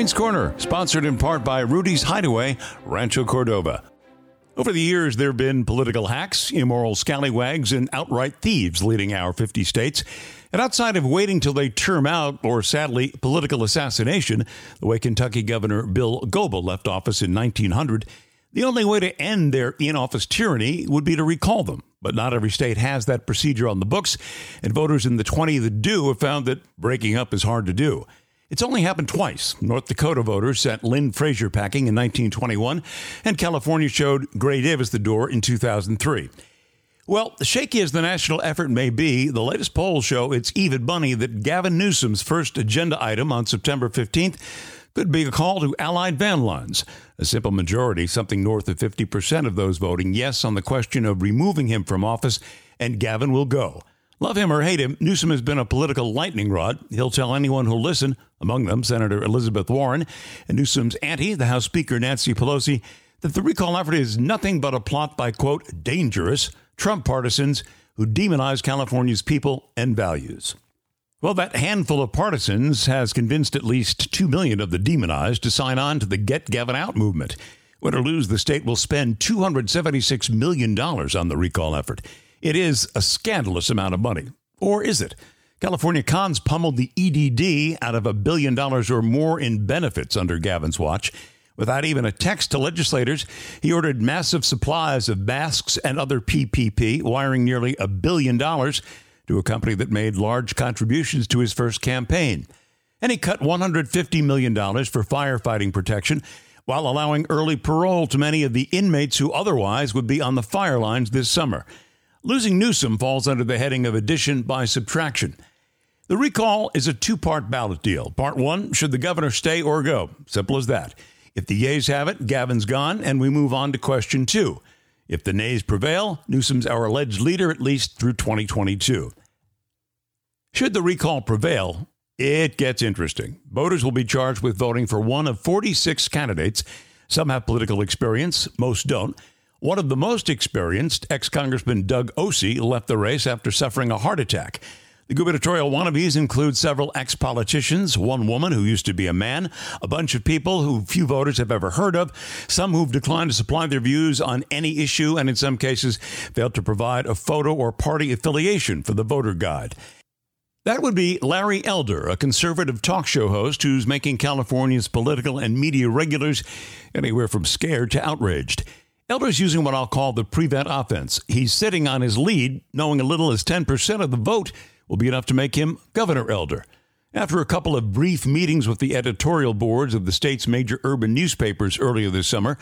Crane's Corner, sponsored in part by Rudy's Hideaway, Rancho Cordova. Over the years, there have been political hacks, immoral scallywags, and outright thieves leading our 50 states. And outside of waiting till they term out, or sadly, political assassination, the way Kentucky Governor Bill Goebel left office in 1900, the only way to end their in office tyranny would be to recall them. But not every state has that procedure on the books, and voters in the 20 that do have found that breaking up is hard to do. It's only happened twice. North Dakota voters sent Lynn Frazier packing in 1921, and California showed Gray Davis the door in 2003. Well, shaky as the national effort may be, the latest polls show it's even money that Gavin Newsom's first agenda item on September 15th could be a call to Allied van lines. A simple majority, something north of 50% of those voting yes on the question of removing him from office, and Gavin will go. Love him or hate him, Newsom has been a political lightning rod. He'll tell anyone who'll listen, among them Senator Elizabeth Warren and Newsom's auntie, the House Speaker Nancy Pelosi, that the recall effort is nothing but a plot by, quote, dangerous Trump partisans who demonize California's people and values. Well, that handful of partisans has convinced at least 2 million of the demonized to sign on to the Get Gavin Out movement. Win or lose, the state will spend $276 million on the recall effort. It is a scandalous amount of money. Or is it? California cons pummeled the EDD out of a billion dollars or more in benefits under Gavin's watch. Without even a text to legislators, he ordered massive supplies of masks and other PPP, wiring nearly a billion dollars to a company that made large contributions to his first campaign. And he cut $150 million for firefighting protection while allowing early parole to many of the inmates who otherwise would be on the fire lines this summer. Losing Newsom falls under the heading of addition by subtraction. The recall is a two part ballot deal. Part one should the governor stay or go? Simple as that. If the yeas have it, Gavin's gone, and we move on to question two. If the nays prevail, Newsom's our alleged leader at least through 2022. Should the recall prevail, it gets interesting. Voters will be charged with voting for one of 46 candidates. Some have political experience, most don't. One of the most experienced, ex Congressman Doug Ose, left the race after suffering a heart attack. The gubernatorial wannabes include several ex politicians, one woman who used to be a man, a bunch of people who few voters have ever heard of, some who've declined to supply their views on any issue, and in some cases failed to provide a photo or party affiliation for the voter guide. That would be Larry Elder, a conservative talk show host who's making California's political and media regulars anywhere from scared to outraged. Elder's using what I'll call the prevent offense. He's sitting on his lead, knowing a little as 10% of the vote will be enough to make him Governor Elder. After a couple of brief meetings with the editorial boards of the state's major urban newspapers earlier this summer,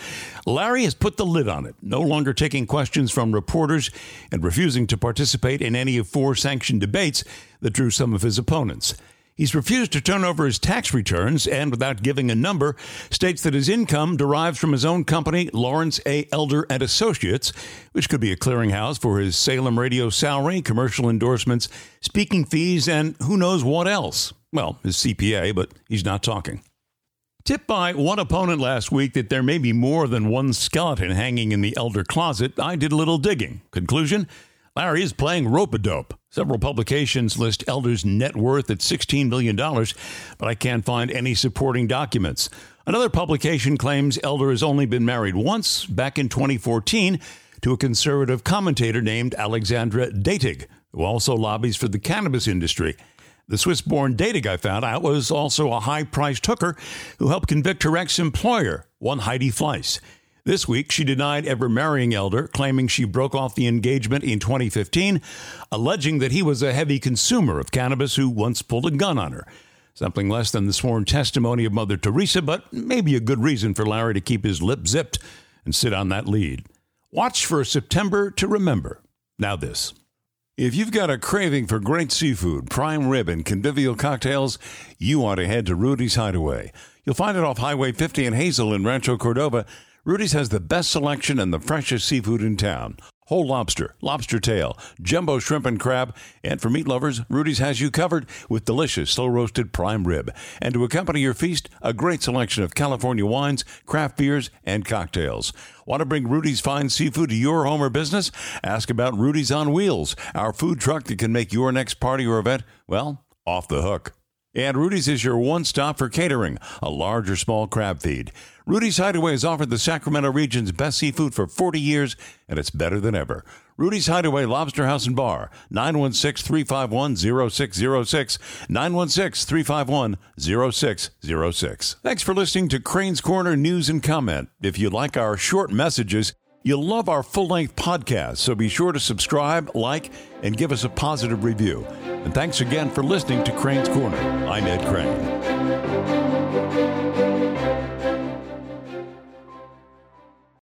Larry has put the lid on it, no longer taking questions from reporters and refusing to participate in any of four sanctioned debates that drew some of his opponents. He's refused to turn over his tax returns and, without giving a number, states that his income derives from his own company, Lawrence A. Elder and Associates, which could be a clearinghouse for his Salem radio salary, commercial endorsements, speaking fees, and who knows what else. Well, his CPA, but he's not talking. Tipped by one opponent last week that there may be more than one skeleton hanging in the Elder closet, I did a little digging. Conclusion Larry is playing rope a dope. Several publications list Elder's net worth at $16 million, but I can't find any supporting documents. Another publication claims Elder has only been married once, back in 2014, to a conservative commentator named Alexandra Datig, who also lobbies for the cannabis industry. The Swiss born Datig, I found out, was also a high priced hooker who helped convict her ex employer, one Heidi Fleiss. This week, she denied ever marrying Elder, claiming she broke off the engagement in 2015, alleging that he was a heavy consumer of cannabis who once pulled a gun on her. Something less than the sworn testimony of Mother Teresa, but maybe a good reason for Larry to keep his lip zipped and sit on that lead. Watch for September to remember. Now, this. If you've got a craving for great seafood, prime rib, and convivial cocktails, you want to head to Rudy's Hideaway. You'll find it off Highway 50 in Hazel in Rancho Cordova Rudy's has the best selection and the freshest seafood in town. Whole lobster, lobster tail, jumbo shrimp and crab, and for meat lovers, Rudy's has you covered with delicious slow roasted prime rib. And to accompany your feast, a great selection of California wines, craft beers, and cocktails. Want to bring Rudy's fine seafood to your home or business? Ask about Rudy's on Wheels, our food truck that can make your next party or event, well, off the hook. And Rudy's is your one stop for catering, a large or small crab feed. Rudy's Hideaway has offered the Sacramento region's best seafood for 40 years, and it's better than ever. Rudy's Hideaway Lobster House and Bar, 916 351 0606, 916 351 0606. Thanks for listening to Crane's Corner News and Comment. If you like our short messages, You'll love our full length podcast, so be sure to subscribe, like, and give us a positive review. And thanks again for listening to Crane's Corner. I'm Ed Crane.